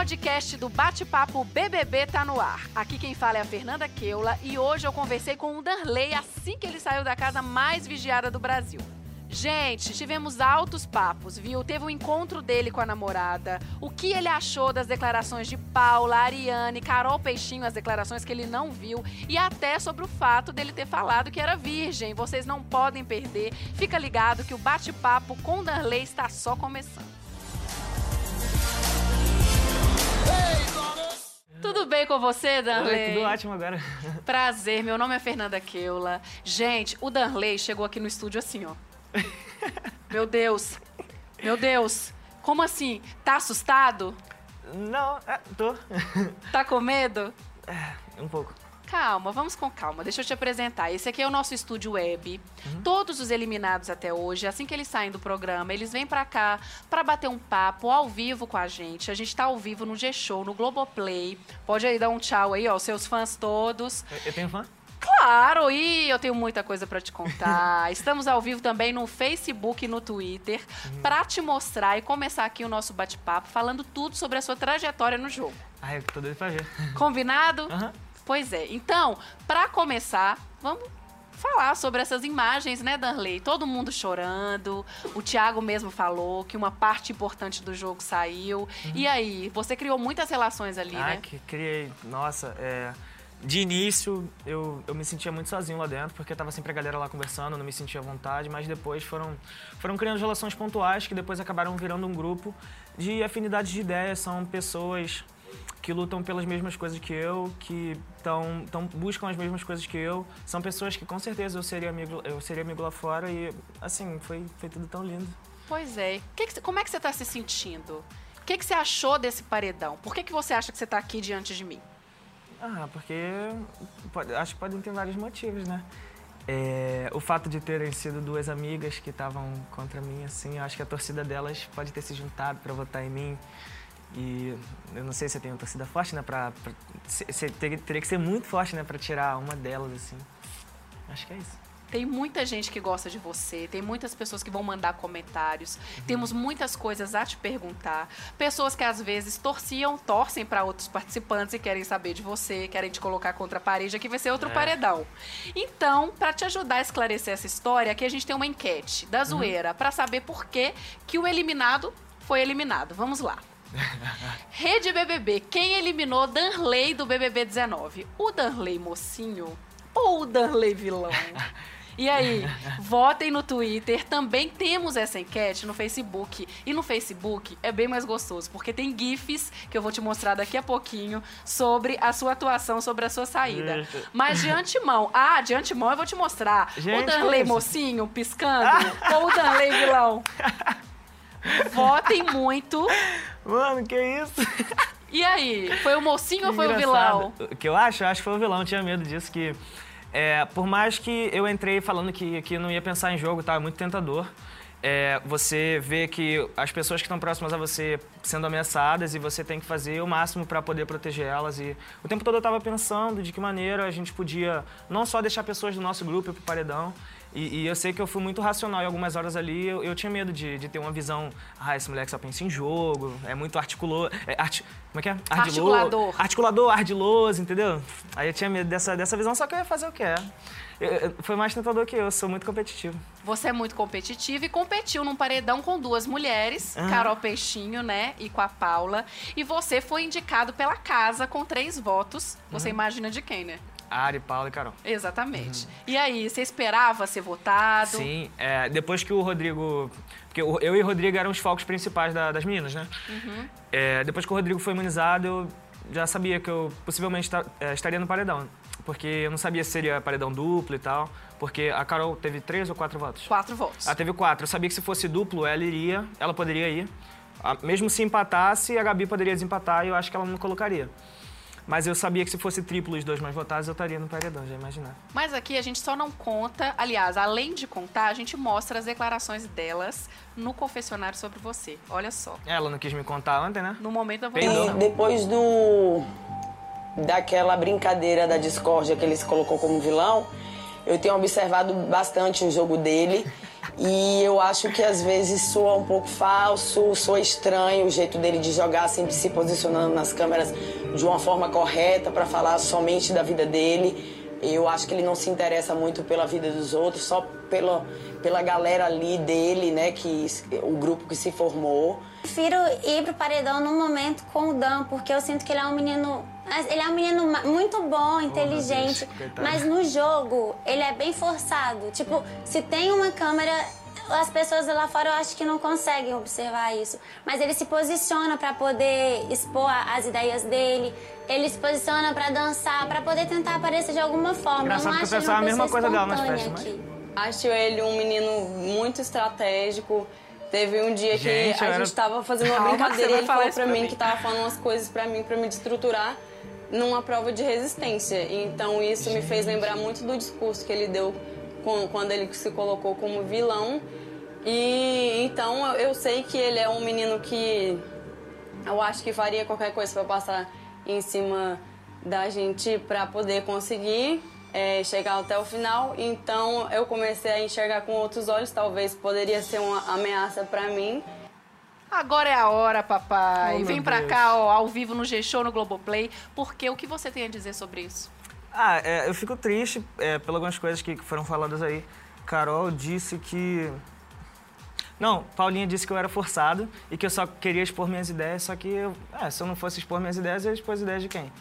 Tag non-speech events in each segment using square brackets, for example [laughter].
podcast do Bate-Papo BBB tá no ar. Aqui quem fala é a Fernanda Keula e hoje eu conversei com o Danley assim que ele saiu da casa mais vigiada do Brasil. Gente, tivemos altos papos, viu? Teve um encontro dele com a namorada, o que ele achou das declarações de Paula, Ariane, Carol Peixinho, as declarações que ele não viu, e até sobre o fato dele ter falado que era virgem. Vocês não podem perder. Fica ligado que o bate-papo com Danley está só começando. Tudo bem com você, Danley? Oi, tudo ótimo agora. [laughs] Prazer, meu nome é Fernanda Keula. Gente, o Danley chegou aqui no estúdio assim, ó. [laughs] Meu Deus. Meu Deus. Como assim? Tá assustado? Não, é, tô. Tá com medo? É, um pouco. Calma, vamos com calma. Deixa eu te apresentar. Esse aqui é o nosso estúdio web. Todos os eliminados até hoje, assim que eles saem do programa, eles vêm pra cá pra bater um papo ao vivo com a gente. A gente tá ao vivo no G-Show, no Globoplay. Pode aí dar um tchau aí, ó, seus fãs todos. Eu- Eu tenho fã? Claro, e eu tenho muita coisa pra te contar. [laughs] Estamos ao vivo também no Facebook e no Twitter pra te mostrar e começar aqui o nosso bate-papo falando tudo sobre a sua trajetória no jogo. Ai, eu tô doido pra ver. Combinado? Aham. Pois é. Então, pra começar, vamos falar sobre essas imagens, né, Danley? Todo mundo chorando. O Thiago mesmo falou que uma parte importante do jogo saiu. E aí, você criou muitas relações ali, Ah, né? que criei. Nossa, é. De início, eu, eu me sentia muito sozinho lá dentro, porque tava sempre a galera lá conversando, não me sentia à vontade, mas depois foram, foram criando relações pontuais que depois acabaram virando um grupo de afinidades de ideias. São pessoas que lutam pelas mesmas coisas que eu, que tão, tão, buscam as mesmas coisas que eu. São pessoas que com certeza eu seria amigo, eu seria amigo lá fora e, assim, foi, foi tudo tão lindo. Pois é. Que que como é que você tá se sentindo? O que, que você achou desse paredão? Por que, que você acha que você tá aqui diante de mim? Ah, porque pode- acho que podem ter vários motivos, né? É, o fato de terem sido duas amigas que estavam contra mim, assim, eu acho que a torcida delas pode ter se juntado para votar em mim. E eu não sei se eu tenho uma torcida forte, né? Pra, pra- se- se- teria, teria que ser muito forte, né? Pra tirar uma delas, assim. Acho que é isso. Tem muita gente que gosta de você, tem muitas pessoas que vão mandar comentários, temos muitas coisas a te perguntar. Pessoas que às vezes torciam, torcem para outros participantes e querem saber de você, querem te colocar contra a parede, aqui vai ser outro É. paredão. Então, para te ajudar a esclarecer essa história, aqui a gente tem uma enquete da zoeira para saber por que que o eliminado foi eliminado. Vamos lá. [laughs] Rede BBB, quem eliminou Danley do BBB 19? O Danley mocinho ou o Danley vilão? E aí, [laughs] votem no Twitter. Também temos essa enquete no Facebook. E no Facebook é bem mais gostoso, porque tem GIFs que eu vou te mostrar daqui a pouquinho sobre a sua atuação, sobre a sua saída. Mas de antemão, [laughs] ah, de antemão eu vou te mostrar o Gente, Danley que isso? mocinho piscando ou o Danley vilão. Votem muito. Mano, que isso? E aí, foi o mocinho ou foi o vilão? Engraçado. O que eu acho? Eu acho que foi o vilão. Eu tinha medo disso, que... é, por mais que eu entrei falando que, que não ia pensar em jogo, tá? É muito tentador. É, você vê que as pessoas que estão próximas a você sendo ameaçadas e você tem que fazer o máximo para poder proteger elas. E o tempo todo eu estava pensando de que maneira a gente podia não só deixar pessoas do nosso grupo ir pro paredão, e, e eu sei que eu fui muito racional em algumas horas ali. Eu, eu tinha medo de, de ter uma visão. Ah, esse moleque só pensa em jogo, é muito articulo... É, arti, como é que é? Ardilo- Articulador. Articulador, ardiloso, entendeu? Aí eu tinha medo dessa, dessa visão, só que eu ia fazer o que é. Eu- eu- Foi mais tentador que eu, eu sou muito competitivo. Você é muito competitivo e competiu num paredão com duas mulheres, Aham. Carol Peixinho, né, e com a Paula. E você foi indicado pela casa com três votos. Você Uhum. imagina de quem, né? Ari, Paulo e Carol. Exatamente. E aí, você esperava ser votado? Uhum. Sim, é, depois que o Rodrigo. Porque eu e o Rodrigo eram os focos principais da- das meninas, né? É, depois que o Rodrigo foi imunizado, eu já sabia que eu possivelmente ta- é, estaria no paredão. Porque eu não sabia se seria paredão duplo e tal. Porque a Carol teve três ou quatro votos? Quatro votos. Ela teve quatro. Eu sabia que se fosse duplo, ela iria, ela poderia ir. Mesmo se empatasse, a Gabi poderia desempatar e eu acho que ela não colocaria. Mas eu sabia que se fosse triplo os dois mais votados, eu estaria no paredão, já imaginar. Mas aqui a gente só não conta, aliás, além de contar, a gente mostra as declarações delas no confessionário sobre você. Olha só. Ela não quis me contar ontem, né? No momento da votação. E depois do daquela brincadeira da discórdia que ele se colocou como vilão, eu tenho observado bastante o jogo dele E eu acho que às vezes soa um pouco falso, soa estranho o jeito dele de jogar, sempre se posicionando nas câmeras de uma forma correta para falar somente da vida dele. Eu acho que ele não se interessa muito pela vida dos outros, só pela, pela galera ali dele, né, que o grupo que se formou. Prefiro ir pro paredão no momento com o Dan, porque eu sinto que ele é um menino, ele é um menino muito bom, inteligente, oh, mas no jogo ele é bem forçado. Tipo, se tem uma câmera as pessoas lá fora eu acho que não conseguem observar isso. Mas ele se posiciona para poder expor as ideias dele, ele se posiciona para dançar, para poder tentar aparecer de alguma forma. Engraçado eu não que acho eu pensava a mesma coisa dela nas festas, mas... Acho ele um menino muito estratégico. Teve um dia gente, que a era... gente tava fazendo uma brincadeira e ele falou pra mim, mim que tava falando umas coisas pra mim, pra me destruturar numa prova de resistência. Então isso gente. me fez lembrar muito do discurso que ele deu quando ele se colocou como vilão e então eu sei que ele é um menino que eu acho que faria qualquer coisa para passar em cima da gente para poder conseguir é, chegar até o final. Então eu comecei a enxergar com outros olhos, talvez poderia ser uma ameaça para mim. Agora é a hora, papai. Oh, Vem pra Deus. cá, ó, ao vivo no G-Show, no Globoplay. Porque o que você tem a dizer sobre isso? Ah, é, eu fico triste é, pelas algumas coisas que foram faladas aí. Carol disse que não, Paulinha disse que eu era forçado e que eu só queria expor minhas ideias, só que eu, é, se eu não fosse expor minhas ideias, eu ia expor as ideias de quem?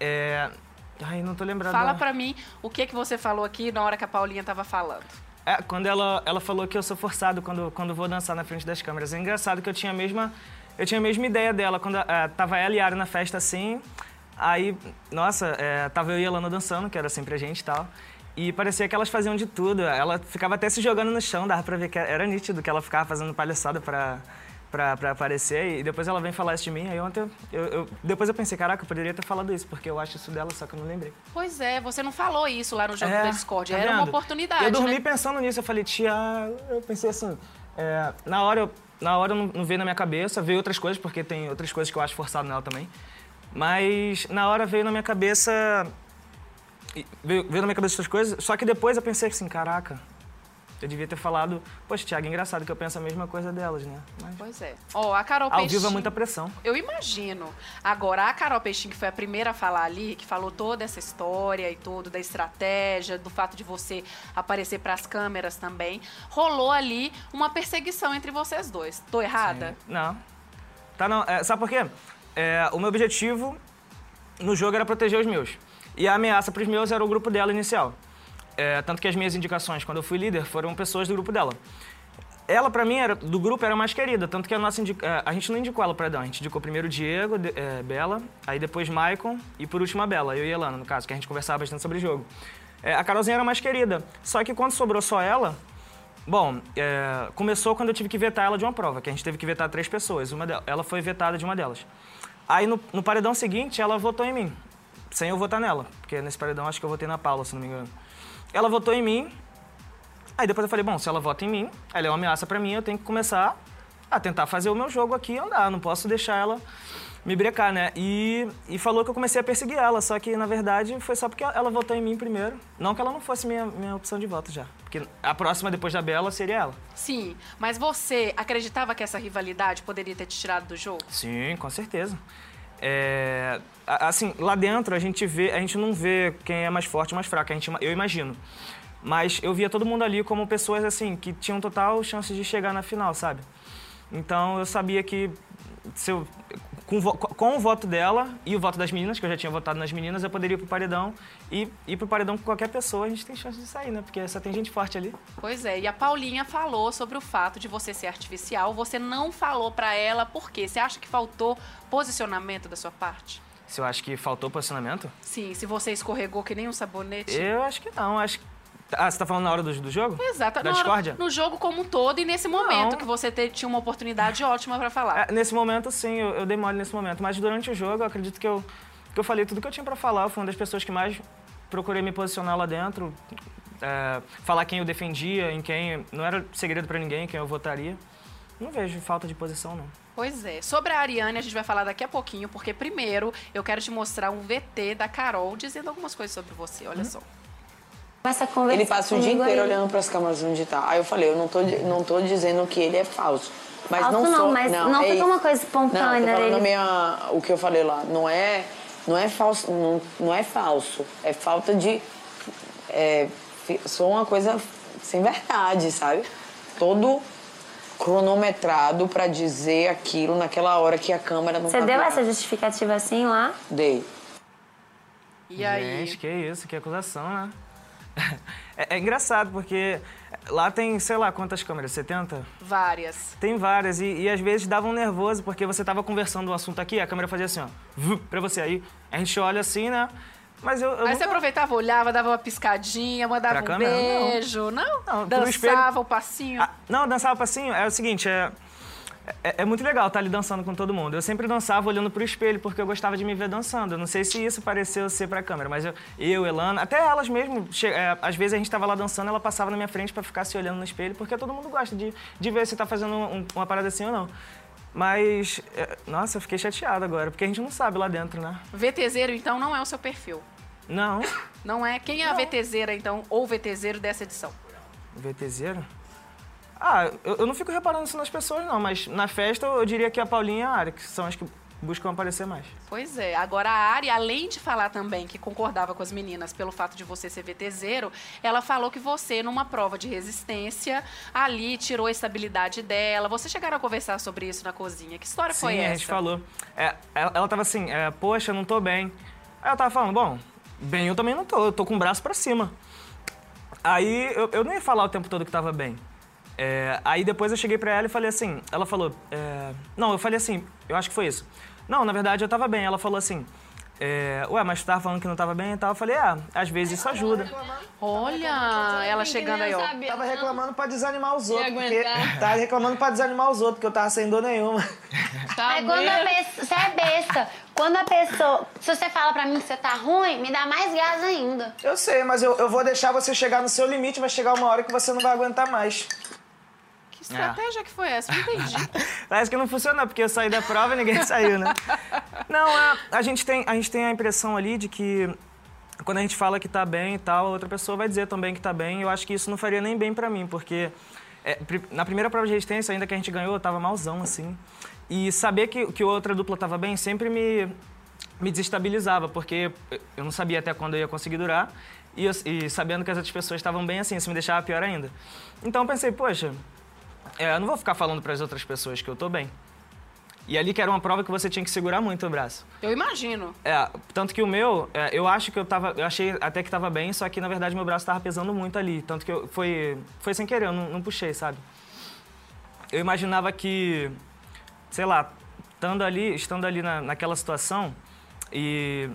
É... Ai, não tô lembrando. Fala pra mim o que, que você falou aqui na hora que a Paulinha tava falando. É, quando ela, ela falou que eu sou forçado quando, quando vou dançar na frente das câmeras. É engraçado que eu tinha a mesma, eu tinha a mesma ideia dela. Quando é, tava ela e a Ari na festa assim, aí, nossa, é, tava eu e a Lana dançando, que era sempre a gente e tal. E parecia que elas faziam de tudo. Ela ficava até se jogando no chão, dava pra ver que era nítido que ela ficava fazendo palhaçada pra, pra, pra aparecer. E depois ela vem falar isso de mim. Aí ontem, eu, eu, depois eu pensei, caraca, eu poderia ter falado isso, porque eu acho isso dela, só que eu não lembrei. Pois é, você não falou isso lá no jogo É, da Discord. tá Era uma oportunidade, Eu dormi né? pensando nisso. Eu falei, tia, eu pensei assim, é, na hora, eu, na hora não, não veio na minha cabeça, veio outras coisas, porque tem outras coisas que eu acho forçado nela também. Mas na hora veio na minha cabeça veio, veio na minha cabeça essas coisas, só que depois eu pensei assim, caraca, eu devia ter falado, poxa, Thiago, é engraçado que eu penso a mesma coisa delas, né? Mas Pois é. Ó, a Carol ao Peixinho... vivo é muita pressão. Eu imagino. Agora, a Carol Peixinho, que foi a primeira a falar ali, que falou toda essa história e tudo, da estratégia, do fato de você aparecer para as câmeras também, rolou ali uma perseguição entre vocês dois. Tô errada? Não. Tá não. É, sabe por quê? É, o meu objetivo no jogo era proteger os meus. E a ameaça pros meus era o grupo dela inicial. É, tanto que as minhas indicações, quando eu fui líder, foram pessoas do grupo dela. Ela, pra mim, era, do grupo era mais querida, tanto que a nossa indica- é, a gente não indicou ela pra Edão, a gente indicou primeiro Diego, de- é, Bela, aí depois Maicon e por último a Bela, eu e Elana, no caso, que a gente conversava bastante sobre jogo. É, a Carolzinha era mais querida, só que quando sobrou só ela, Bom, é, começou quando eu tive que vetar ela de uma prova, que a gente teve que vetar três pessoas. Uma del- ela foi vetada de uma delas. Aí no, no paredão seguinte, ela votou em mim, sem eu votar nela, porque nesse paredão acho que eu votei na Paula, se não me engano. Ela votou em mim. Aí depois eu falei, bom, se ela vota em mim, ela é uma ameaça pra mim, eu tenho que começar a tentar fazer o meu jogo aqui e andar. Não posso deixar ela me brecar, né? E, e falou que eu comecei a perseguir ela, só que na verdade foi só porque ela votou em mim primeiro. Não que ela não fosse minha, minha opção de voto já. Porque a próxima depois da Bela seria ela. Sim. Mas você acreditava que essa rivalidade poderia ter te tirado do jogo? Sim, com certeza. É, assim, lá dentro a gente vê, a gente não vê quem é mais forte mais fraco, a gente, eu imagino. Mas eu via todo mundo ali como pessoas assim que tinham total chance de chegar na final, sabe? Então eu sabia que se eu, com, com o voto dela e o voto das meninas, que eu já tinha votado nas meninas, eu poderia ir pro paredão e ir pro paredão com qualquer pessoa, a gente tem chance de sair, né? Porque só tem gente forte ali. Pois é, e a Paulinha falou sobre o fato de você ser artificial. Você não falou pra ela por quê? Você acha que faltou posicionamento da sua parte? Se eu acho que faltou posicionamento, Sim, se você escorregou que nem um sabonete. eu acho que não. Acho que... Ah, você tá falando na hora do, do jogo? Exato, Da discórdia? no jogo como um todo e nesse momento Não. que você te- tinha uma oportunidade ótima pra falar. É, nesse momento, sim, eu, eu dei mole nesse momento. Mas durante o jogo, eu acredito que eu, que eu falei tudo que eu tinha pra falar. Eu fui uma das pessoas que mais procurei me posicionar lá dentro. é, falar quem eu defendia, em quem... Não era segredo pra ninguém, quem eu votaria. Não vejo falta de posição, não. Pois é. Sobre a Ariane, a gente vai falar daqui a pouquinho, porque primeiro eu quero te mostrar um VT da Carol dizendo algumas coisas sobre você. Olha só. Conversa ele passa o dia inteiro aí. olhando para as câmeras onde tá. Aí eu falei, eu não tô, não tô dizendo que ele é falso. Mas falso não, não, sou, mas não, não é, uma coisa espontânea não, dele. minha, o que eu falei lá. Não é, não é falso, não, não é falso. É falta de. É, sou uma coisa sem verdade, sabe? Todo cronometrado para dizer aquilo naquela hora que a câmera não Você tá deu lá. essa justificativa assim lá? Dei. E aí? Gente, que isso, que acusação, né? É, é engraçado, porque lá tem, sei lá, quantas câmeras? 70? Várias. Tem várias, e, e às vezes dava um nervoso, porque você tava conversando um assunto aqui, a câmera fazia assim, ó, pra você. Aí a gente olha assim, né? Mas eu. eu Aí você nunca- aproveitava, olhava, dava uma piscadinha, mandava Pra um câmera? Não. beijo. Não? Não, pro Dançava o passinho. Ah, não, dançava passinho, é o seguinte, é, é, é muito legal estar ali dançando com todo mundo. Eu sempre dançava olhando pro espelho, porque eu gostava de me ver dançando. Eu não sei se isso pareceu ser pra câmera, mas eu, eu Elana, até elas mesmo, é, às vezes a gente tava lá dançando, ela passava na minha frente pra ficar se olhando no espelho, porque todo mundo gosta de, de ver se tá fazendo um- uma parada assim ou não. Mas, é, nossa, eu fiquei chateado agora, porque a gente não sabe lá dentro, né? VTZero, então, não é o seu perfil. Não, Não é? Quem é a VTZera, então, ou VTZero dessa edição? VTZero? Ah, eu, eu não fico reparando isso nas pessoas, não, mas na festa eu diria que a Paulinha e a Ari, que são as que buscam aparecer mais. Pois é. Agora, a Ari, além de falar também que concordava com as meninas pelo fato de você ser VTZero, ela falou que você, numa prova de resistência, ali tirou a estabilidade dela. Vocês chegaram a conversar sobre isso na cozinha. Que história foi Sim, essa? a gente falou. É, ela, ela tava assim, é, poxa, eu não tô bem. Aí eu tava falando, bom, bem eu também não tô, eu tô com o braço pra cima. Aí eu, eu não ia falar o tempo todo que tava bem. É, aí depois eu cheguei pra ela e falei assim, ela falou, é, não, eu falei assim, eu acho que foi isso. Não, na verdade eu tava bem. Ela falou assim, é, ué, mas tu tava falando que não tava bem e tal. Eu falei, ah, às vezes isso ajuda. Olha, ela chegando aí, ó. [laughs] Tava reclamando pra desanimar os outros. Porque, tava reclamando pra desanimar os outros, porque eu tava sem dor nenhuma. Tá Aí quando a pessoa. Você é besta. Quando a pessoa. Se você fala pra mim que você tá ruim, me dá mais gás ainda. Eu sei, mas eu, eu vou deixar você chegar no seu limite, vai chegar uma hora que você não vai aguentar mais. Estratégia que foi essa? Não entendi. [laughs] Parece que não funcionou, porque eu saí da prova e ninguém [laughs] saiu, né? Não, a, a, gente tem, a gente tem a impressão ali de que quando a gente fala que tá bem e tal, a outra pessoa vai dizer também que tá bem. Eu acho que isso não faria nem bem pra mim, porque é, na primeira prova de resistência, ainda que a gente ganhou, eu tava malzão, assim. E saber que, que outra dupla tava bem sempre me, me desestabilizava, porque eu não sabia até quando eu ia conseguir durar. E, eu- e sabendo que as outras pessoas estavam bem assim, isso me deixava pior ainda. Então eu pensei, poxa, é, eu não vou ficar falando para as outras pessoas que eu tô bem. E ali que era uma prova que você tinha que segurar muito o braço. Eu imagino. É, tanto que o meu, é, eu acho que eu tava, eu achei até que tava bem, só que na verdade meu braço tava pesando muito ali, tanto que eu, foi, foi sem querer, eu não, não puxei, sabe? Eu imaginava que, sei lá, estando ali, estando ali na, naquela situação e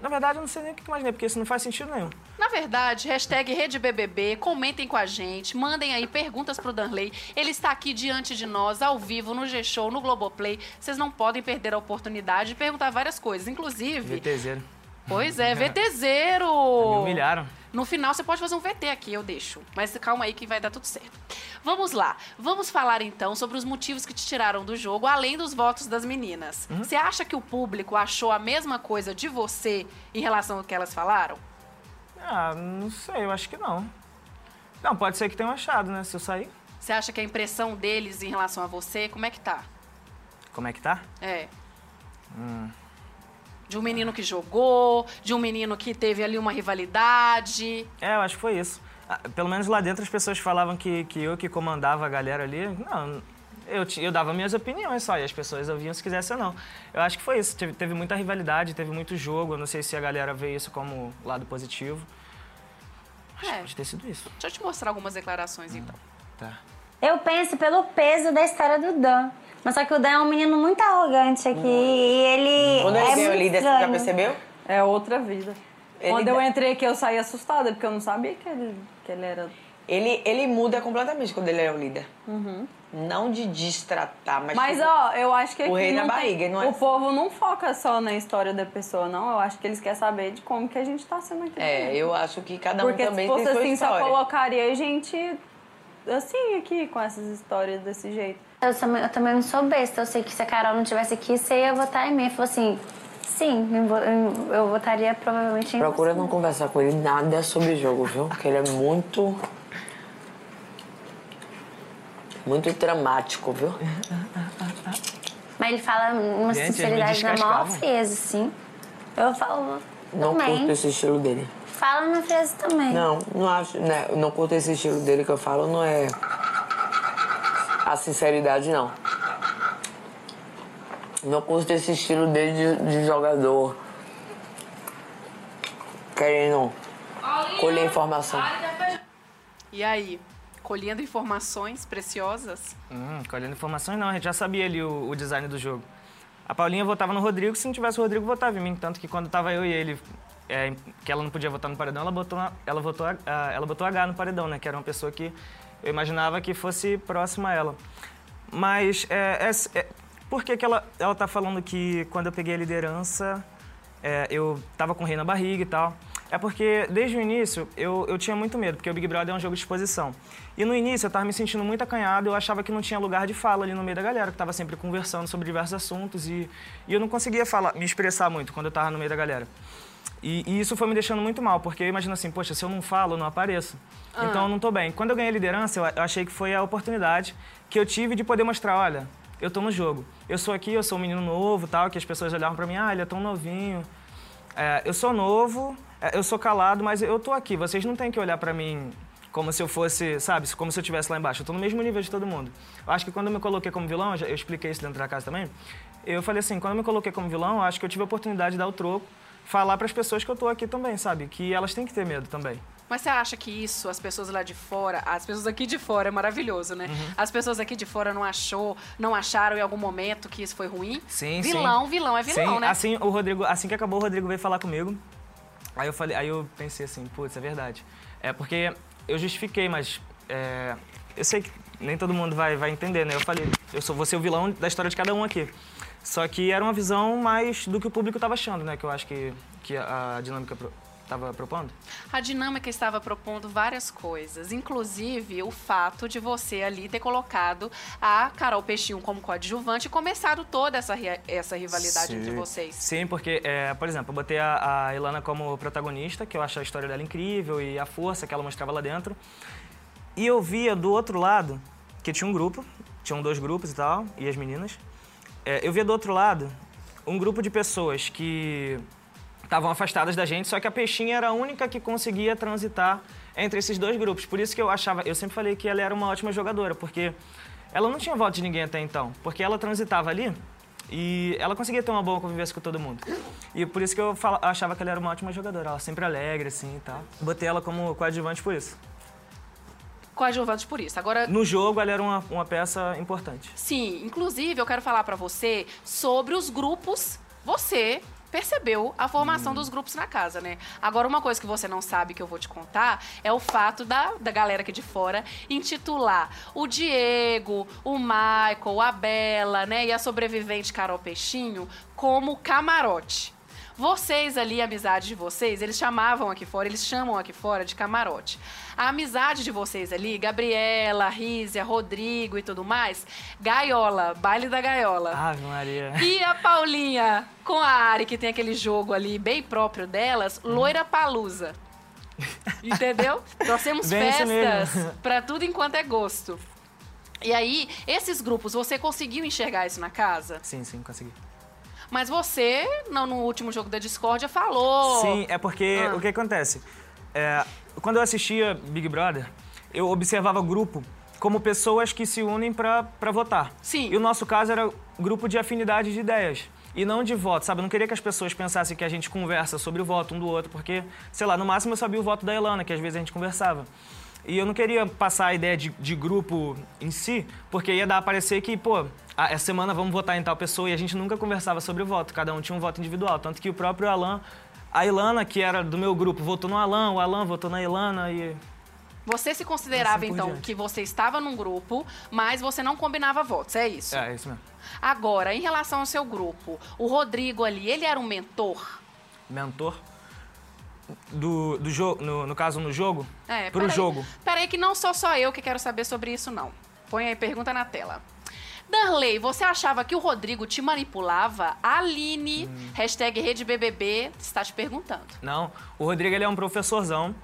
na verdade eu não sei nem o que imaginei, porque isso não faz sentido nenhum. Na verdade, hashtag RedeBBB, comentem com a gente, mandem aí perguntas pro Danley. Ele está aqui diante de nós, ao vivo, no G-Show, no Globoplay. Vocês não podem perder a oportunidade de perguntar várias coisas, inclusive... VTZero. Pois é, [laughs] VTZero! Me humilharam. No final você pode fazer um VT aqui, eu deixo. Mas calma aí que vai dar tudo certo. Vamos lá. Vamos falar então sobre os motivos que te tiraram do jogo, além dos votos das meninas. Você acha que o público achou a mesma coisa de você em relação ao que elas falaram? Ah, não sei, eu acho que não. Não, pode ser que tenham achado, né, se eu sair. Você acha que a impressão deles em relação a você, como é que tá? Como é que tá? É. De um menino que jogou, de um menino que teve ali uma rivalidade. É, eu acho que foi isso. Ah, Pelo menos lá dentro as pessoas falavam que, que eu que comandava a galera ali. Não, eu, eu dava minhas opiniões só, e as pessoas ouviam se quisessem ou não. Eu acho que foi isso. Teve, teve muita rivalidade, teve muito jogo. Eu não sei se a galera vê isso como lado positivo. Acho que É. pode ter sido isso. Deixa eu te mostrar algumas declarações então. Tá. Eu penso pelo peso da história do Dan. Mas só que o Dan é um menino muito arrogante aqui. E ele. Quando ele é veio líder, você já percebeu? É outra vida. Ele Quando eu entrei aqui, eu saí assustada, porque eu não sabia que ele, que ele era. Ele, ele muda completamente quando ele é o líder. Não de destratar, mas. Mas, tipo, ó, eu acho que o aqui rei na barriga, não é? o povo não foca só na história da pessoa, não. Eu acho que eles querem saber de como que a gente tá sendo aqui. É, dentro. eu acho que cada um Porque também se fosse tem sua assim, só história. colocaria a gente assim aqui, com essas histórias desse jeito. Eu também, eu também não sou besta. Eu sei que se a Carol não tivesse aqui, você ia votar em mim. Falou assim: Sim, eu votaria provavelmente em Procura você. não conversar com ele nada sobre jogo, viu? Porque ele é muito. Muito dramático, viu? Mas ele fala uma Gente, sinceridade na maior descascava. frieza, sim. Eu falo Não também. curto esse estilo dele. Fala na frieza também. Não, não acho, né? Não curto esse estilo dele que eu falo, não é a sinceridade, não. Não curto esse estilo dele de, de jogador querendo colher informação. E aí, colhendo informações preciosas? Hum, colhendo informações não, a gente já sabia ali o, o design do jogo. A Paulinha votava no Rodrigo, se não tivesse o Rodrigo, votava em mim. Tanto que quando tava eu e ele, é, que ela não podia votar no paredão, ela botou, ela, a- ela botou H no paredão, né? Que era uma pessoa que eu imaginava que fosse próxima a ela. Mas, é, é- é- por que, que ela, ela tá falando que quando eu peguei a liderança, é, eu tava com o rei na barriga e tal? É porque, desde o início, eu, eu tinha muito medo, porque o Big Brother é um jogo de exposição. E no início, eu tava me sentindo muito acanhado, eu achava que não tinha lugar de fala ali no meio da galera, que tava sempre conversando sobre diversos assuntos, e, e eu não conseguia falar, me expressar muito quando eu tava no meio da galera. E, e isso foi me deixando muito mal, porque eu imagino assim, poxa, se eu não falo, eu não apareço. Então eu não tô bem. Quando eu ganhei a liderança, eu, eu achei que foi a oportunidade que eu tive de poder mostrar, olha, eu tô no jogo. Eu sou aqui, eu sou um menino novo, tal, que as pessoas olhavam pra mim, ah, ele é tão novinho. É, eu sou novo, eu sou calado, mas eu tô aqui. Vocês não têm que olhar pra mim como se eu fosse, sabe, como se eu estivesse lá embaixo. Eu tô no mesmo nível de todo mundo. Eu acho que quando eu me coloquei como vilão, eu expliquei isso dentro da casa também, eu falei assim, quando eu me coloquei como vilão, eu acho que eu tive a oportunidade de dar o troco, falar pras pessoas que eu tô aqui também, sabe? Que elas têm que ter medo também. Mas você acha que isso, as pessoas lá de fora, as pessoas aqui de fora, é maravilhoso, né? Uhum. As pessoas aqui de fora não achou, não acharam em algum momento que isso foi ruim? Sim, vilão, sim. vilão é vilão, Sim, né? Assim, o Rodrigo, assim que acabou, o Rodrigo veio falar comigo. Aí eu falei, aí eu pensei assim, putz, é verdade. É porque eu justifiquei, mas é, eu sei que nem todo mundo vai, vai entender, né? Eu falei, eu sou ser o vilão da história de cada um aqui. Só que era uma visão mais do que o público estava achando, né? Que eu acho que, que a dinâmica estava propondo. A dinâmica estava propondo várias coisas, inclusive o fato de você ali ter colocado a Carol Peixinho como coadjuvante e começado toda essa, essa rivalidade entre vocês. Sim, porque, é, por exemplo, eu botei a, a Ilana como protagonista, que eu acho a história dela incrível e a força que ela mostrava lá dentro. E eu via do outro lado, que tinha um grupo, tinham dois grupos e tal, e as meninas. É, eu via do outro lado um grupo de pessoas que estavam afastadas da gente, só que a Peixinha era a única que conseguia transitar entre esses dois grupos. Por isso que eu achava, eu sempre falei que ela era uma ótima jogadora, porque ela não tinha voto de ninguém até então, porque ela transitava ali e ela conseguia ter uma boa convivência com todo mundo. E por isso que eu fala- achava que ela era uma ótima jogadora, ela sempre alegre assim e tal. Botei ela como coadjuvante por isso. Coadjuvantes por isso. Agora, No jogo ela era uma, uma peça importante. sim, inclusive eu quero falar pra você sobre os grupos. Você percebeu a formação Hum. dos grupos na casa, né? Agora, uma coisa que você não sabe que eu vou te contar é o fato da, da galera aqui de fora intitular o Diego, o Michael, a Bela, né? E a sobrevivente Carol Peixinho como camarote. Vocês ali, a amizade de vocês, eles chamavam aqui fora, eles chamam aqui fora de camarote. A amizade de vocês ali, Gabriela, Rízia, Rodrigo e tudo mais, gaiola, baile da gaiola. Ave Maria. E a Paulinha com a Ari, que tem aquele jogo ali bem próprio delas, loira palusa. [laughs] Entendeu? Nós temos Bem festas pra tudo enquanto é gosto. E aí, esses grupos, você conseguiu enxergar isso na casa? Sim, sim, consegui. Mas você, no, no último jogo da Discordia, falou. Sim, é porque Ah. o que acontece? É, quando eu assistia Big Brother, eu observava grupo como pessoas que se unem pra votar. Sim. E o nosso caso era grupo de afinidade de ideias. E não de voto, sabe? Eu não queria que as pessoas pensassem que a gente conversa sobre o voto um do outro, porque, sei lá, no máximo eu sabia o voto da Elana, que às vezes a gente conversava. E eu não queria passar a ideia de, de grupo em si, porque ia dar a parecer que, pô, essa semana vamos votar em tal pessoa e a gente nunca conversava sobre o voto, cada um tinha um voto individual. Tanto que o próprio Alan, a Ilana, que era do meu grupo, votou no Alan, o Alan votou na Ilana e. Você se considerava, Assim então, diante. que você estava num grupo, mas você não combinava votos, é isso? É, é isso mesmo. Agora, em relação ao seu grupo, o Rodrigo ali, ele era um mentor? Mentor. Do, do jogo, no, no caso, no jogo? É, Pro peraí. jogo. Peraí, que não sou só eu que quero saber sobre isso, não. Põe aí pergunta na tela. Darley, você achava que o Rodrigo te manipulava? Aline, hum. hashtag RedeBBB, está te perguntando. Não, o Rodrigo ele é um professorzão.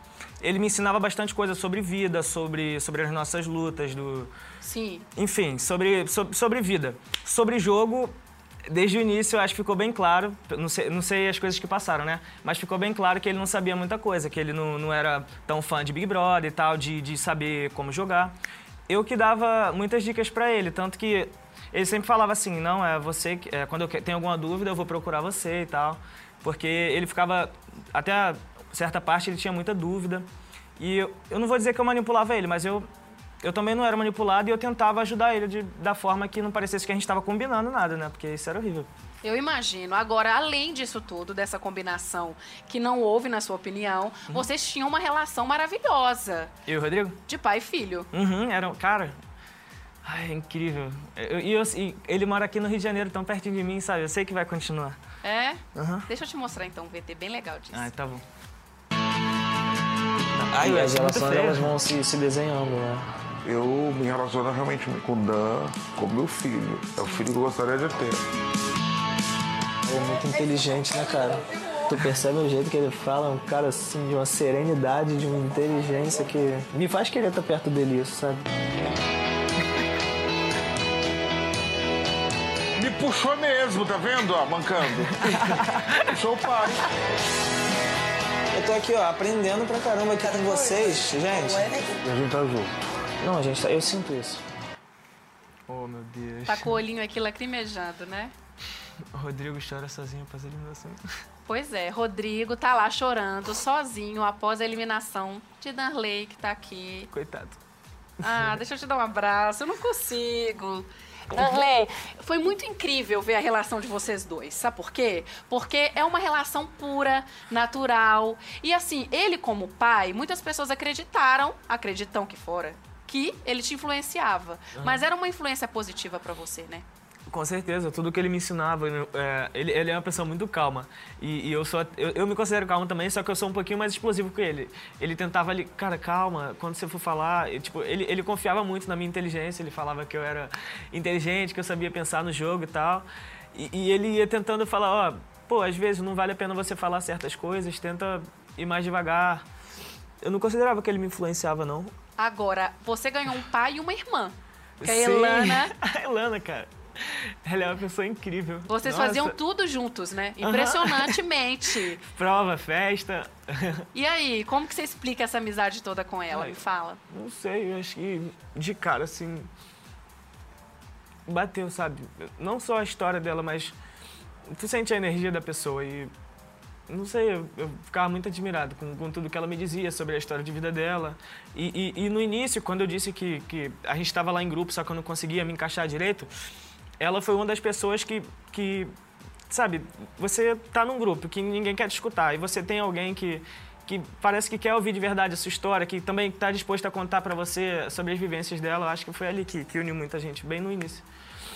Ele me ensinava bastante coisa sobre vida, sobre, sobre as nossas lutas, do... Sim. Enfim, sobre, sobre, sobre vida. Sobre jogo, desde o início, eu acho que ficou bem claro, não sei, não sei as coisas que passaram, né? Mas ficou bem claro que ele não sabia muita coisa, que ele não, não era tão fã de Big Brother e tal, de, de saber como jogar. Eu que dava muitas dicas para ele, tanto que ele sempre falava assim, não, é você, é, quando eu tenho alguma dúvida eu vou procurar você e tal. Porque ele ficava, até certa parte ele tinha muita dúvida. E eu, eu não vou dizer que eu manipulava ele, mas eu eu também não era manipulado e eu tentava ajudar ele de, da forma que não parecesse que a gente estava combinando nada, né? Porque isso era horrível. Eu imagino. Agora, além disso tudo, dessa combinação que não houve, na sua opinião, uhum. vocês tinham uma relação maravilhosa. E o Rodrigo? De pai e filho. Uhum, era, cara. Ai, é incrível. E eu, eu, ele mora aqui no Rio de Janeiro, tão pertinho de mim, sabe? Eu sei que vai continuar. É? Uhum. Deixa eu te mostrar então um VT bem legal disso. Ah, tá bom. Ai, as relações elas vão se, se desenhando, né? Eu me relaciono realmente com o Dan como meu filho. É o filho que eu gostaria de ter. É muito inteligente, né, cara? Tu percebe o jeito que ele fala, um cara assim, de uma serenidade, de uma inteligência que me faz querer estar perto dele, isso, sabe? Me puxou mesmo, tá vendo? Ó, mancando. [laughs] Puxou o pai. Eu tô aqui, ó, aprendendo pra caramba aqui com vocês, gente. A gente tá junto. Não, gente, eu sinto isso. Oh, meu Deus. Tá com o olhinho aqui lacrimejado, né? [laughs] O Rodrigo chora sozinho após a eliminação. Pois é, Rodrigo tá lá chorando sozinho após a eliminação de Darley, que tá aqui. Coitado. Ah, deixa eu te dar um abraço. Eu não consigo. Darley, foi muito incrível ver a relação de vocês dois. Sabe por quê? Porque é uma relação pura, natural. E assim, ele como pai, muitas pessoas acreditaram, acreditam que fora, que ele te influenciava. Uhum. Mas era uma influência positiva para você, né? Com certeza, tudo que ele me ensinava, é, ele, ele, é uma pessoa muito calma. E, e eu, sou, eu, eu, me considero calmo também, só que eu sou um pouquinho mais explosivo que ele. Ele tentava ali, cara, calma, quando você for falar. Eu, tipo, ele, ele confiava muito na minha inteligência, ele falava que eu era inteligente, que eu sabia pensar no jogo e tal. E, e ele ia tentando falar: ó, pô, às vezes não vale a pena você falar certas coisas, tenta ir mais devagar. Eu não considerava que ele me influenciava, não. Agora, você ganhou um pai e uma irmã. Que é a Elana. [laughs] a Elana, cara. Ela é uma pessoa incrível. Vocês Nossa. faziam tudo juntos, né? Impressionantemente. [laughs] Prova, festa. [laughs] E aí, como que você explica essa amizade toda com ela? Ai, Me fala. Não sei, eu acho que de cara, assim. Bateu, sabe? Não só a história dela, mas. Tu sente a energia da pessoa e não sei, eu, eu, ficava muito admirado com, com, tudo que ela me dizia sobre a história de vida dela. E, e, e no início, quando eu disse que, que a gente estava lá em grupo, só que eu não conseguia me encaixar direito, ela foi uma das pessoas que, que sabe, você tá num grupo que ninguém quer te escutar e você tem alguém que, que parece que quer ouvir de verdade a sua história, que também está disposto a contar para você sobre as vivências dela. Eu acho que foi ali que, que uniu muita gente, bem no início.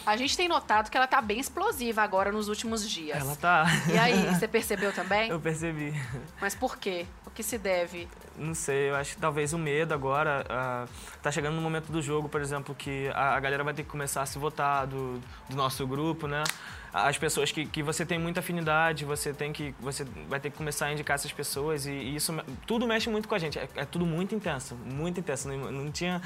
A gente tem notado que ela tá bem explosiva agora nos últimos dias. Ela tá. E aí, [laughs] você percebeu também? Eu percebi. Mas por quê? O que se deve? Não sei, eu acho que talvez o medo agora. Uh, tá chegando no momento do jogo, por exemplo, que a, a galera vai ter que começar a se votar do, do nosso grupo, né? as pessoas que, que você tem muita afinidade, você tem que você vai ter que começar a indicar essas pessoas e, e isso tudo mexe muito com a gente. É, é tudo muito intenso, muito intenso. Não, não tinha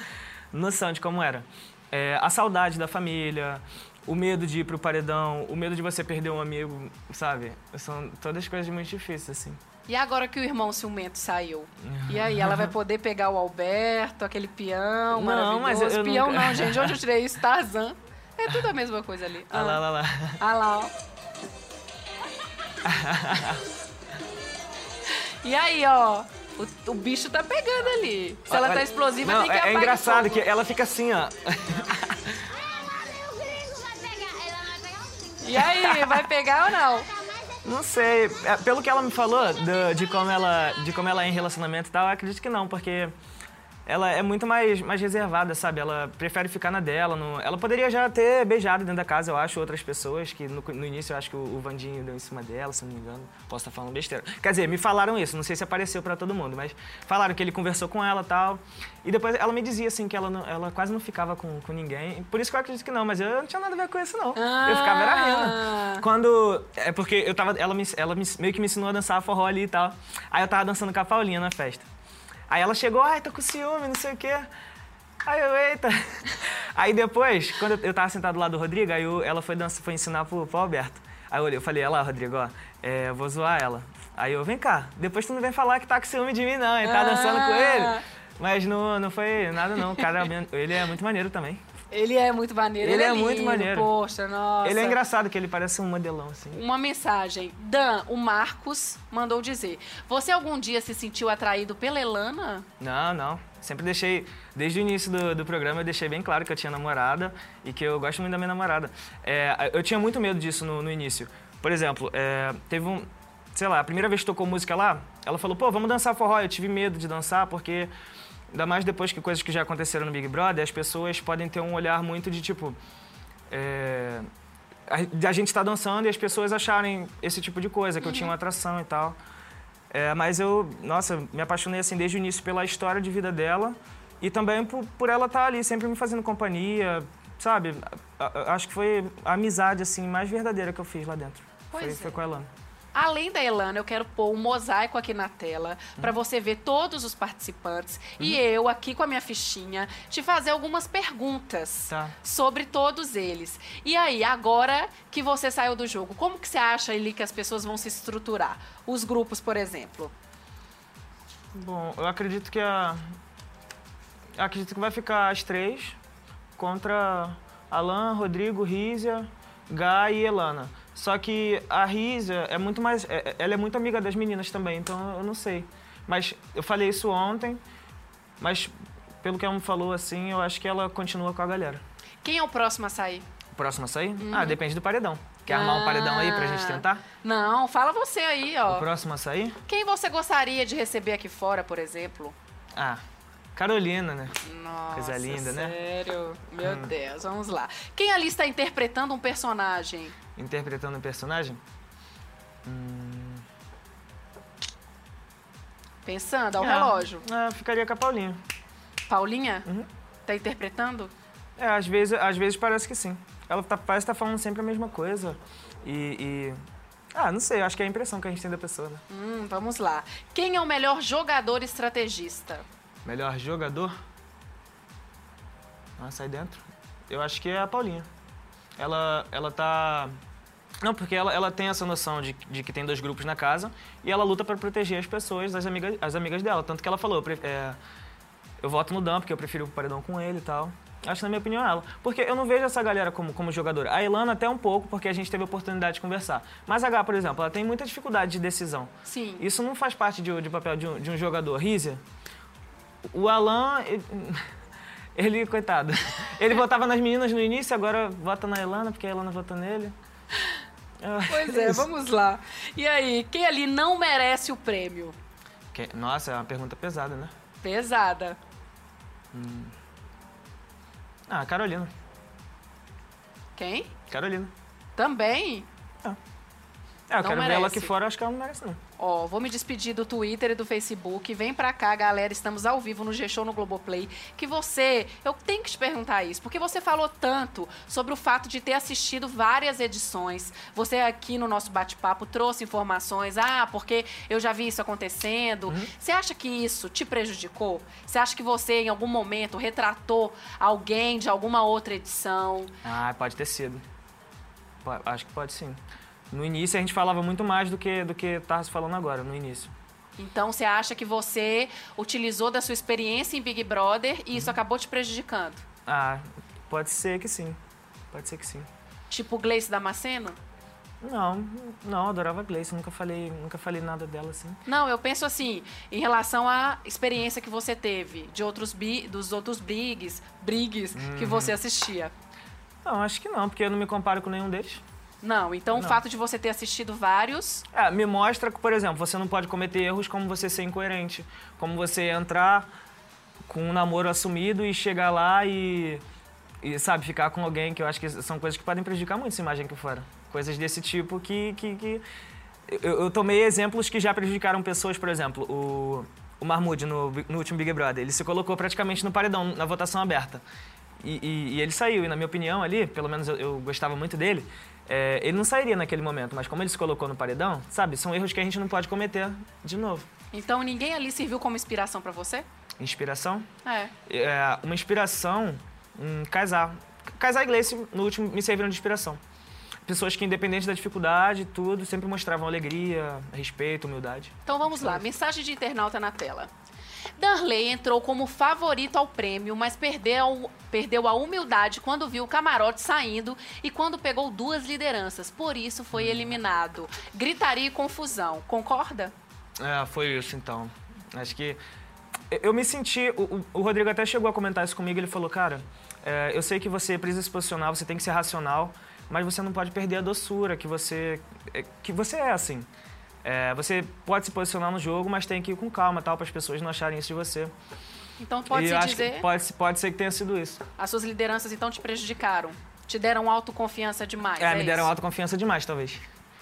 noção de como era é, a saudade da família, o medo de ir pro paredão, o medo de você perder um amigo, sabe? São todas coisas muito difíceis, assim. E agora que o irmão ciumento saiu? E aí, ela vai poder pegar o Alberto, aquele peão não, Mas eu, eu peão nunca... não, gente. Onde eu tirei isso? Tarzan. É tudo a mesma coisa ali. Ah, ah lá, lá, lá. Ah lá, ó. [laughs] e aí, ó. O, o, bicho tá pegando ali. Se ela tá explosiva, não, tem que É, é engraçado que ela fica assim, ó. [laughs] E aí, vai pegar ou não? Não sei. É, pelo que ela me falou, de, de, como ela, de como ela é em relacionamento e tal, eu acredito que não, porque ela é muito mais, mais reservada, sabe? Ela prefere ficar na dela. No... Ela poderia já ter beijado dentro da casa, eu acho, outras pessoas, que no, no início eu acho que o, o, Vandinho deu em cima dela, se não me engano. Posso estar falando besteira. Quer dizer, me falaram isso, não sei se apareceu para todo mundo, mas falaram que ele conversou com ela e tal. E depois ela me dizia, assim, que ela, não, ela quase não ficava com, com ninguém. Por isso que eu acredito que não, mas eu não tinha nada a ver com isso, não. Ah. Eu ficava era rindo. Ah. Quando... É porque eu tava... Ela, me, ela me, meio que me ensinou a dançar forró ali e tal. Aí eu tava dançando com a Paulinha na festa. Aí ela chegou, ai, tô com ciúme, não sei o quê. Aí eu, eita. [laughs] Aí depois, quando eu tava sentado lá do Rodrigo, aí eu, ela foi, dança, foi ensinar pro, pro Alberto. Aí eu, olhei, eu falei, olha lá, Rodrigo, ó, é, vou zoar ela. Aí eu, vem cá, depois tu não vem falar que tá com ciúme de mim, não, e tá dançando com ele. Ah. Mas não, não foi nada, não. O cara, ele é muito maneiro também. Ele é muito maneiro. Ele, ele é, é lindo, muito maneiro. Poxa, nossa. Ele é engraçado, que ele parece um modelão, assim. Uma mensagem. Dan, o Marcos mandou dizer. Você algum dia se sentiu atraído pela Elana? Não, não. Sempre deixei, desde o início do, do programa, eu deixei bem claro que eu tinha namorada e que eu gosto muito da minha namorada. É, eu tinha muito medo disso no, no início. Por exemplo, é, teve um, sei lá, a primeira vez que tocou música lá, ela falou, pô, vamos dançar forró. Eu tive medo de dançar porque Ainda mais depois que coisas que já aconteceram no Big Brother, as pessoas podem ter um olhar muito de tipo. É, a, a, gente está dançando e as pessoas acharem esse tipo de coisa, que uhum. eu tinha uma atração e tal. É, mas eu, nossa, me apaixonei assim desde o início pela história de vida dela e também por, por ela estar tá ali, sempre me fazendo companhia, sabe? A, a, acho que foi a amizade assim mais verdadeira que eu fiz lá dentro. Pois foi, é. foi com a Elana. Além da Elana, eu quero pôr um mosaico aqui na tela para você ver todos os participantes uhum. e eu aqui com a minha fichinha te fazer algumas perguntas tá. sobre todos eles. E aí, agora que você saiu do jogo, como que você acha ali que as pessoas vão se estruturar? Os grupos, por exemplo. Bom, eu acredito que a eu acredito que vai ficar as três contra Alan, Rodrigo, Rízia, Gai e Elana. Só que a Risa é muito mais. É, é, ela é muito amiga das meninas também, então eu não sei. Mas eu falei isso ontem, mas pelo que ela me falou, assim, eu acho que ela continua com a galera. Quem é o próximo a sair? O próximo a sair? Uhum. Ah, depende do paredão. Quer ah. armar um paredão aí pra gente tentar? Não, fala você aí, ó. O próximo a sair? Quem você gostaria de receber aqui fora, por exemplo? Ah, Carolina, né? Nossa, Coisa linda, sério? né? Sério? Meu hum. Deus, vamos lá. Quem ali está interpretando um personagem? interpretando um personagem? Hum... Pensando ao é, relógio. É, ficaria com a Paulinha. Paulinha? Uhum. Tá interpretando? É, às vezes, às vezes parece que sim. Ela tá, parece estar tá falando sempre a mesma coisa. E, e, Ah, não sei, acho que é a impressão que a gente tem da pessoa, né? Hum, vamos lá. Quem é o melhor jogador estrategista? Melhor jogador? Ah, sai dentro. Eu acho que é a Paulinha ela, ela tá... Não, porque ela, ela tem essa noção de, de que tem dois grupos na casa e ela luta para proteger as pessoas, as amigas, as amigas dela. Tanto que ela falou, é, eu voto no Dan porque eu prefiro o paredão com ele e tal. Acho, na minha opinião, ela. Porque eu não vejo essa galera como, como jogadora. A Ilana até um pouco, porque a gente teve a oportunidade de conversar. Mas a H, por exemplo, ela tem muita dificuldade de decisão. Sim. Isso não faz parte de, de papel de um, de um jogador. Rízia, o Alan... Ele, [laughs] ele, coitado, ele votava nas meninas no início, agora vota na Elana, porque a Elana vota nele. Pois [laughs] é, vamos lá. E aí, quem ali não merece o prêmio? Que, nossa, é uma pergunta pesada, né? Pesada. Hum. Ah, Carolina. Quem? Carolina. Também? É. É, eu não quero merece. ver ela aqui fora, acho que ela não merece, não. Ó, vou me despedir do Twitter e do Facebook. Vem pra cá, galera. Estamos ao vivo no G-Show no Globoplay. Que você, eu tenho que te perguntar isso, porque você falou tanto sobre o fato de ter assistido várias edições. Você aqui no nosso bate-papo trouxe informações. Ah, porque eu já vi isso acontecendo. Uhum. Você acha que isso te prejudicou? Você acha que você, em algum momento, retratou alguém de alguma outra edição? Ah, pode ter sido. Acho que pode sim. No início a gente falava muito mais do que do que tá se falando agora, no início. Então você acha que você utilizou da sua experiência em Big Brother e isso uhum. acabou te prejudicando? Ah, pode ser que sim. Pode ser que sim. Tipo Gleice Damasceno? Não, não, adorava Gleice, nunca falei, nunca falei nada dela assim. Não, eu penso assim, em relação à experiência que você teve de outros bi, dos outros brigs, brigs uhum. que você assistia. Não, acho que não, porque eu não me comparo com nenhum deles. Não, então não. o fato de você ter assistido vários. É, me mostra que, por exemplo, você não pode cometer erros como você ser incoerente, como você entrar com um namoro assumido e chegar lá e, e, sabe, ficar com alguém que eu acho que são coisas que podem prejudicar muito essa imagem aqui fora. Coisas desse tipo que. que, que eu, eu, tomei exemplos que já prejudicaram pessoas, por exemplo, o, o Marmude no, no último Big Brother. Ele se colocou praticamente no paredão, na votação aberta. E, e, e ele saiu, e na minha opinião ali, pelo menos eu, eu gostava muito dele, é, ele não sairia naquele momento, mas como ele se colocou no paredão, sabe, são erros que a gente não pode cometer de novo. Então ninguém ali serviu como inspiração para você? Inspiração? É. é. Uma inspiração, um casar. Casar e Gleice, no último, me serviram de inspiração. Pessoas que, independente da dificuldade, tudo, sempre mostravam alegria, respeito, humildade. Então vamos lá, mensagem de internauta na tela. Darley entrou como favorito ao prêmio, mas perdeu, perdeu a humildade quando viu o camarote saindo e quando pegou duas lideranças. Por isso foi eliminado. Gritaria e confusão. Concorda? É, foi isso então. Acho que. Eu me senti. O, o Rodrigo até chegou a comentar isso comigo. Ele falou: Cara, é, eu sei que você precisa se posicionar, você tem que ser racional, mas você não pode perder a doçura que você, é, que você é assim. É, você pode se posicionar no jogo, mas tem que ir com calma, tal, para as pessoas não acharem isso de você. Então pode se dizer. pode, pode ser que tenha sido isso. As suas lideranças então te prejudicaram? Te deram autoconfiança demais? É, é me deram isso? autoconfiança demais, talvez.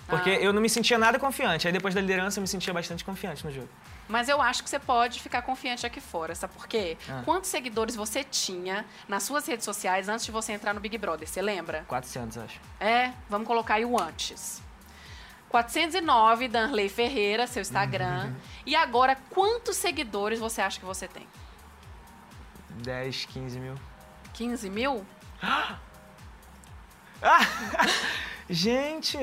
Porque ah. eu não me sentia nada confiante. Aí depois da liderança eu me sentia bastante confiante no jogo. Mas eu acho que você pode ficar confiante aqui fora, sabe por quê? Ah. Quantos seguidores você tinha nas suas redes sociais antes de você entrar no Big Brother? Você lembra? 400, acho. É, vamos colocar aí o antes. 409, Danley Ferreira, seu Instagram. Uhum. E agora, quantos seguidores você acha que você tem? 10, 15 mil. 15 mil? Ah! [laughs] Gente!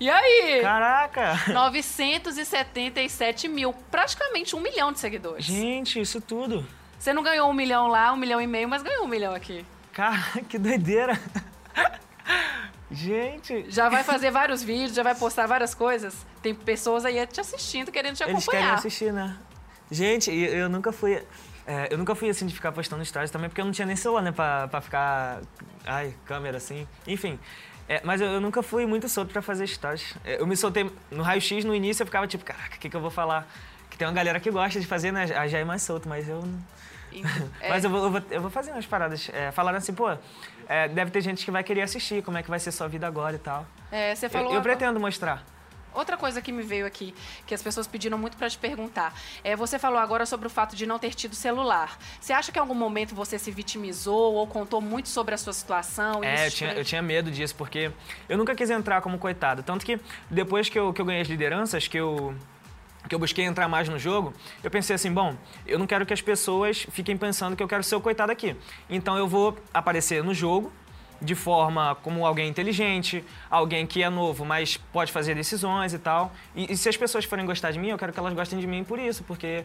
E aí? Caraca! 977 mil. Praticamente um milhão de seguidores. Gente, isso tudo. Você não ganhou um milhão lá, um milhão e meio, mas ganhou um milhão aqui. Cara, [laughs] que doideira! Gente! Já vai fazer vários vídeos, já vai postar várias coisas. Tem pessoas aí te assistindo, querendo te acompanhar. Eles querem assistir, né? Gente, eu nunca fui... É, eu nunca fui assim de ficar postando stories também, porque eu não tinha nem celular, né? Pra, pra ficar... Ai, câmera assim. Enfim. É, mas eu, eu, nunca fui muito solto pra fazer stories. É, eu me soltei no raio-x no início, eu ficava tipo, caraca, o que, que eu vou falar? Que tem uma galera que gosta de fazer, né? Já é mais solto, mas eu não... [laughs] É. Mas eu vou, eu vou, eu vou fazer umas paradas. É, falaram assim, pô, é, deve ter gente que vai querer assistir, como é que vai ser sua vida agora e tal. É, você falou. Eu, eu pretendo mostrar. Outra coisa que me veio aqui, que as pessoas pediram muito para te perguntar, é você falou agora sobre o fato de não ter tido celular. Você acha que em algum momento você se vitimizou ou contou muito sobre a sua situação? É, eu tinha, eu tinha, medo disso, porque eu nunca quis entrar como coitado. Tanto que depois que eu, que eu ganhei as lideranças, que eu que eu busquei entrar mais no jogo, eu pensei assim, bom, eu não quero que as pessoas fiquem pensando que eu quero ser o coitado aqui. Então eu vou aparecer no jogo de forma como alguém inteligente, alguém que é novo, mas pode fazer decisões e tal. E, e se as pessoas forem gostar de mim, eu quero que elas gostem de mim por isso, porque,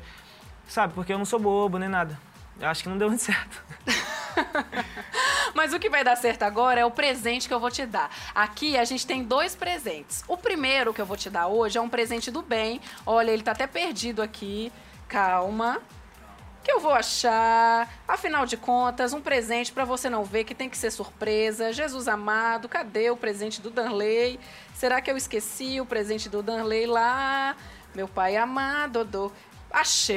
sabe, porque eu não sou bobo nem nada. Eu acho que não deu muito [laughs] certo. [laughs] Mas o que vai dar certo agora é o presente que eu vou te dar. Aqui a gente tem dois presentes. O primeiro que eu vou te dar hoje é um presente do bem. Olha, ele tá até perdido aqui. Calma. Que eu vou achar. Afinal de contas, um presente para você não ver que tem que ser surpresa. Jesus amado, cadê o presente do Danley? Será que eu esqueci o presente do Danley lá? Meu pai amado, do... achei!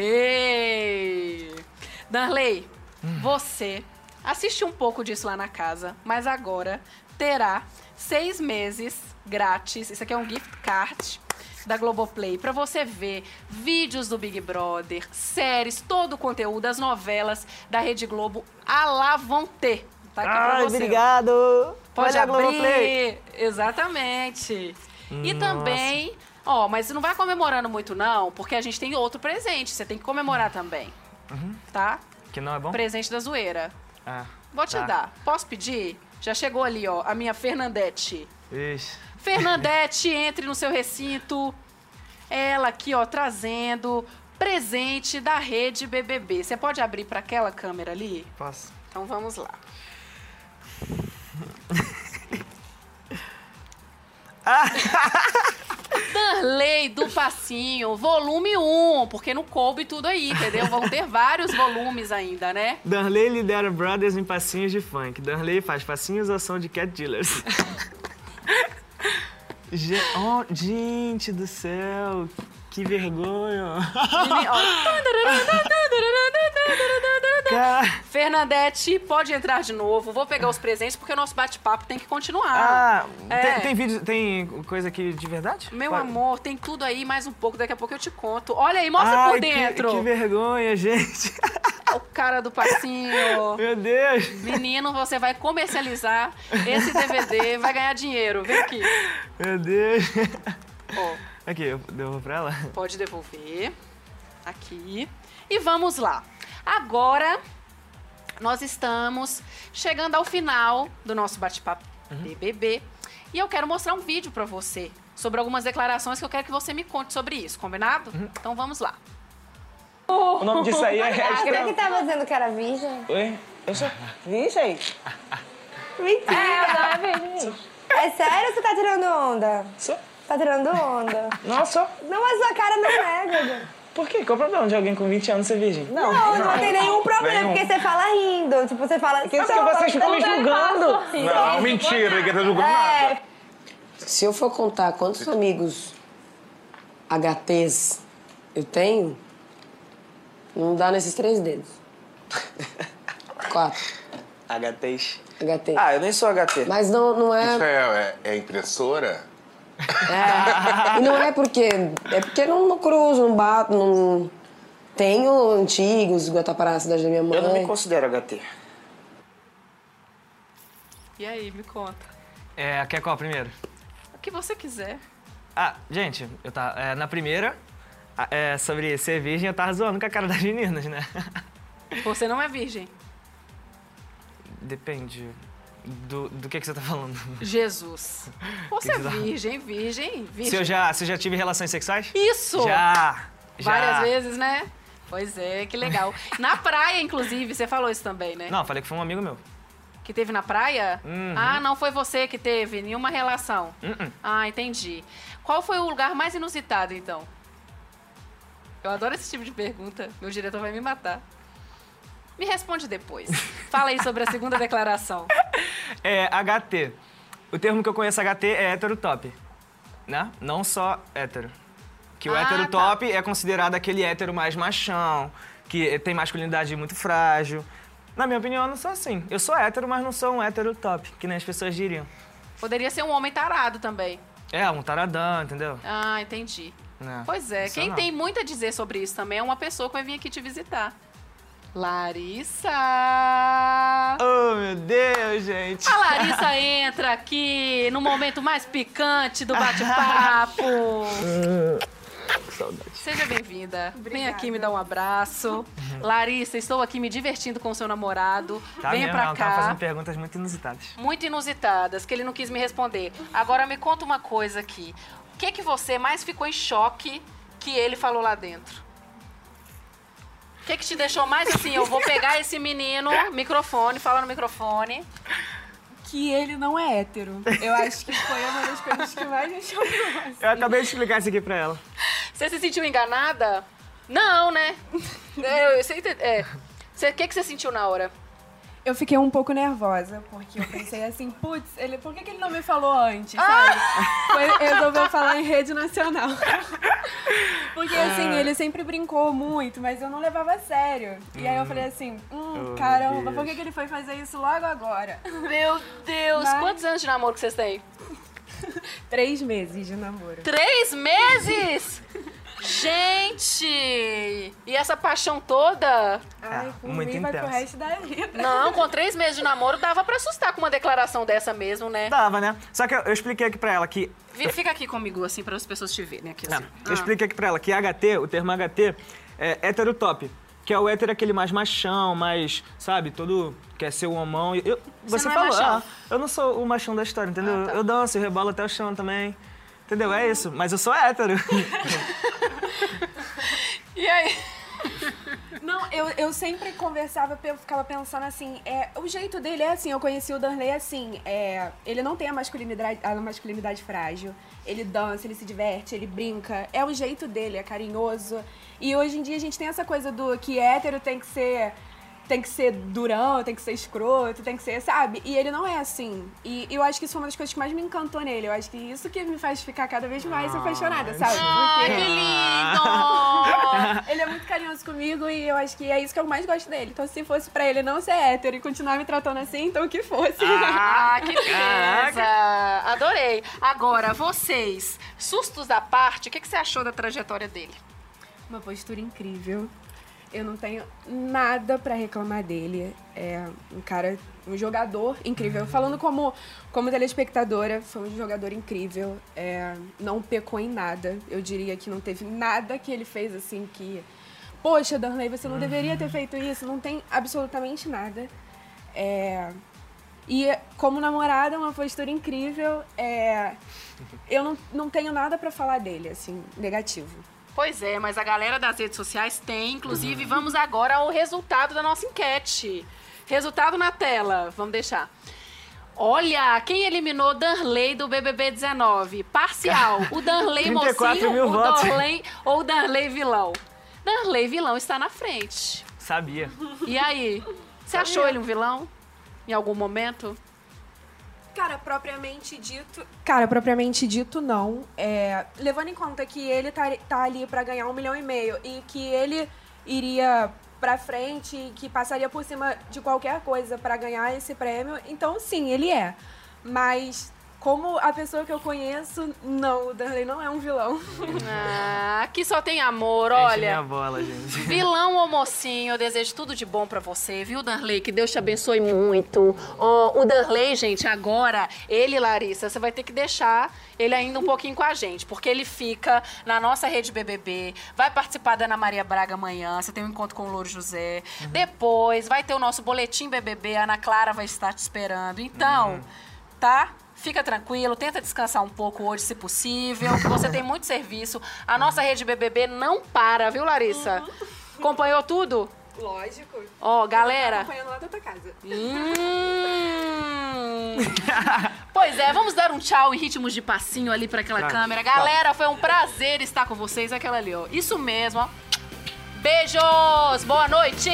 Danley, hum. você Assiste um pouco disso lá na casa, mas agora terá seis meses grátis. Isso aqui é um gift card da Globoplay para você ver vídeos do Big Brother, séries, todo o conteúdo, as novelas da Rede Globo. A lá vão ter. Tá aqui Ai, você. obrigado! Pode Olha abrir. Globoplay. Exatamente. Nossa. E também, ó, mas não vai comemorando muito não, porque a gente tem outro presente. Você tem que comemorar também. Uhum. Tá? Que não é bom? Presente da zoeira. Ah, Vou te tá. dar. Posso pedir? Já chegou ali, ó, a minha Fernandete. Ixi. Fernandete, [laughs] entre no seu recinto. Ela aqui, ó, trazendo presente da rede BBB. Você pode abrir para aquela câmera ali? Posso. Então vamos lá. ah! [laughs] [laughs] Darley do Passinho, volume 1, porque não coube tudo aí, entendeu? Vão ter vários volumes ainda, né? Darley lidera Brothers em passinhos de funk. Darley faz passinhos ao som de cat dealers. [laughs] oh, gente do céu, que vergonha. [laughs] Fernandete, pode entrar de novo. Vou pegar os presentes porque o nosso bate-papo tem que continuar. Ah, É. tem, tem vídeo, tem coisa aqui de verdade? Meu amor, tem tudo aí, mais um pouco. Daqui a pouco eu te conto. Olha aí, mostra Ai, por que- dentro. Que, vergonha, gente. [laughs] O cara do passinho. Meu Deus. Menino, você vai comercializar esse DVD, vai ganhar dinheiro. Vem aqui. Meu Deus. Ó, Aqui, eu devolvo pra ela? pode devolver. Aqui. E vamos lá. Agora, nós estamos chegando ao final do nosso bate-papo BBB. E eu quero mostrar um vídeo pra você sobre algumas declarações que eu quero que você me conte sobre isso, combinado? Então vamos lá. O nome disso aí é Você hashtag. que tava dizendo que era virgem? Oi? Eu sou virgem. Mentira! É [laughs] sério ou você tá tirando onda? Sou. Tá tirando onda? Nossa, Não, mas sua cara não é, Gaga. Por quê? Qual o problema de alguém com 20 anos ser virgem? Não, não, tem nenhum problema, Nenhum. porque você fala rindo. Tipo, você fala... Porque vocês ficam me julgando. Não, mentira, ninguém tá julgando nada. É, Se eu for contar quantos amigos HTs eu tenho, não dá nesses três dedos. [laughs] Quatro. HTs. HT. Ah, eu nem sou HT. Mas não, não Isso é. é, é, é? E não é porque. É porque não, não cruzo, não bato, não. Tenho antigos, Guatapara, a cidade da minha mãe. Eu não me considero HT. E aí, me conta. É, quer qual primeiro? O que você quiser. Ah, gente, eu tava, é, na primeira, é, sobre ser virgem, eu tava zoando com a cara das meninas, né? Você não é virgem. Depende do, do que, que você tá falando. Jesus. Você é virgem, virgem, virgem. Se eu já, se eu já tive relações sexuais? Isso! Já! já. Várias vezes, né? Pois é, que legal. [laughs] Na praia, inclusive, você falou isso também, né? Não, falei que foi um amigo meu. Que teve na praia? Uhum. Ah, não foi você que teve nenhuma relação. Uh-uh. Ah, entendi. Qual foi o lugar mais inusitado, então? Eu adoro esse tipo de pergunta. Meu diretor vai me matar. Me responde depois. Fala aí sobre a segunda [laughs] declaração. É HT. O termo que eu conheço HT é hétero top, né? Não só hétero. Que o Ah, hétero tá. top é considerado aquele hétero mais machão, que tem masculinidade muito frágil. Na minha opinião, eu não sou assim. Eu sou hétero, mas não sou um hétero top, que nem as pessoas diriam. Poderia ser um homem tarado também. É, um taradão, entendeu? Ah, entendi. Não, Pois é, isso quem não. tem muito a dizer sobre isso também é uma pessoa que vai vir aqui te visitar. Larissa! Oh, meu Deus, gente. A Larissa entra aqui no momento mais picante do bate-papo. Saudade. Seja bem-vinda. Vem aqui me dar um abraço. Larissa, estou aqui me divertindo com seu namorado. Tá Venha mesmo, pra ela tava cá. fazendo perguntas muito inusitadas. Muito inusitadas, que ele não quis me responder. Agora me conta uma coisa aqui. O que que você mais ficou em choque que ele falou lá dentro? O que que te deixou mais assim? Eu vou pegar [laughs] esse menino, microfone, fala no microfone. Que ele não é hétero. Eu acho que foi uma das coisas que mais me chamou. assim. Eu acabei de explicar isso aqui pra ela. Você se sentiu enganada? Não, né? [laughs] É, eu sei, é. O que, que você sentiu na hora? Eu fiquei um pouco nervosa, porque eu pensei assim, putz, ele, por que, que ele não me falou antes, sabe? Foi, resolveu falar em rede nacional. [laughs] Porque assim, ele sempre brincou muito, mas eu não levava a sério. E aí eu falei assim, hum, Oh, caramba, por que, que ele foi fazer isso logo agora? Meu Deus, Mas- quantos anos de namoro que vocês têm? [laughs] Três meses de namoro. Três meses? [laughs] Gente! E essa paixão toda? Ai, por muito mim vai pro intenso. resto da vida. Não, com três meses de namoro dava pra assustar com uma declaração dessa mesmo, né? Tava, né? Só que eu, eu expliquei aqui pra ela que Fica aqui comigo, assim, para as pessoas te verem aqui, Não, assim. Eu expliquei aqui pra ela que HT, o termo HT, é hétero top. Que é o hétero aquele mais machão, mais, sabe, todo quer ser o homão. Eu, você não é falou, machão? ah, eu não sou o machão da história, entendeu? Ah, tá. Eu danço, eu rebolo até o chão também. Entendeu? É isso. Mas eu sou hétero. [laughs] E aí? Não, eu, eu sempre conversava, eu ficava pensando assim, é, o jeito dele é assim, eu conheci o Darley assim, é, ele não tem a masculinidade, a masculinidade frágil, ele dança, ele se diverte, ele brinca, é o jeito dele, é carinhoso. E hoje em dia a gente tem essa coisa do que hétero tem que ser tem que ser durão, tem que ser escroto, tem que ser, sabe? E ele não é assim. E eu acho que isso foi uma das coisas que mais me encantou nele. Eu acho que isso que me faz ficar cada vez mais apaixonada, sabe? Ah, Porque- que lindo! [laughs] ele é muito carinhoso comigo e eu acho que é isso que eu mais gosto dele. Então, se fosse pra ele não ser hétero e continuar me tratando assim, então que fosse. Ah, [laughs] que beleza! Adorei. Agora, vocês, sustos à parte, o que, que você achou da trajetória dele? Uma postura incrível. Eu não tenho nada pra reclamar dele. É um cara, um jogador incrível. Falando como, como telespectadora, foi um jogador incrível. É, não pecou em nada. Eu diria que não teve nada que ele fez assim que. Poxa, Darley, você não deveria ter feito isso. Não tem absolutamente nada. É, e como namorada, uma postura incrível. É, eu não, não tenho nada pra falar dele, assim, negativo. Pois é, mas a galera das redes sociais tem, inclusive, vamos agora ao resultado da nossa enquete. Resultado na tela, vamos deixar. Olha, quem eliminou Danley do BBB 19? Parcial. O Danley [laughs] 34 mocinho mil o. Darley, ou o Danley vilão? Danley vilão está na frente. Sabia. E aí? Você achou ele um vilão? Em algum momento? Cara, propriamente dito. Cara, propriamente dito, não. É, levando em conta que ele tá, tá ali pra ganhar um milhão e meio e que ele iria pra frente e que passaria por cima de qualquer coisa pra ganhar esse prêmio, então sim, ele é. Mas. Como a pessoa que eu conheço, não, o Darley não é um vilão. Ah, aqui só tem amor, Enche olha. minha bola, gente. Vilão ou mocinho, eu desejo tudo de bom pra você, viu, Darley? Que Deus te abençoe muito. Ó, o Darley, gente, agora, ele, Larissa, você vai ter que deixar ele ainda um pouquinho com a gente, porque ele fica na nossa rede BBB, vai participar da Ana Maria Braga amanhã, você tem um encontro com o Louro José. Depois vai ter o nosso boletim BBB, a Ana Clara vai estar te esperando. Então, tá? Fica tranquilo, tenta descansar um pouco hoje, se possível. que Você tem muito serviço. A nossa rede BBB não para, viu, Larissa? Acompanhou tudo? Lógico. Ó, galera. Acompanhando lá da tua casa. Hum. pois é, vamos dar um tchau em ritmos de passinho ali pra aquela Tá. câmera. Galera, foi um prazer estar com vocês. Aquela ali, ó. Isso mesmo, ó. Beijos! Boa noite!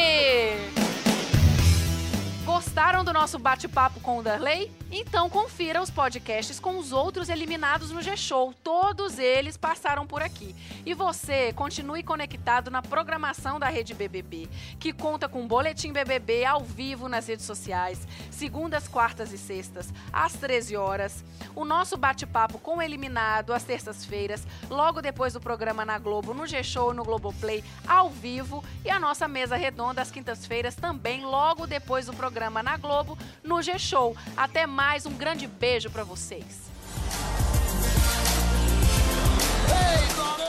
Gostaram do nosso bate-papo com o Darley? Então confira os podcasts com os outros eliminados no G-Show. Todos eles passaram por aqui. E você continue conectado na programação da Rede BBB, que conta com Boletim BBB ao vivo nas redes sociais, segundas, quartas e sextas, às 13 horas. O nosso bate-papo com o eliminado às terças-feiras, logo depois do programa na Globo, no G-Show no Globoplay, ao vivo. E a nossa mesa redonda às quintas-feiras também, logo depois do programa na Globo, no G-Show. Até mais, um grande beijo pra vocês. Hey,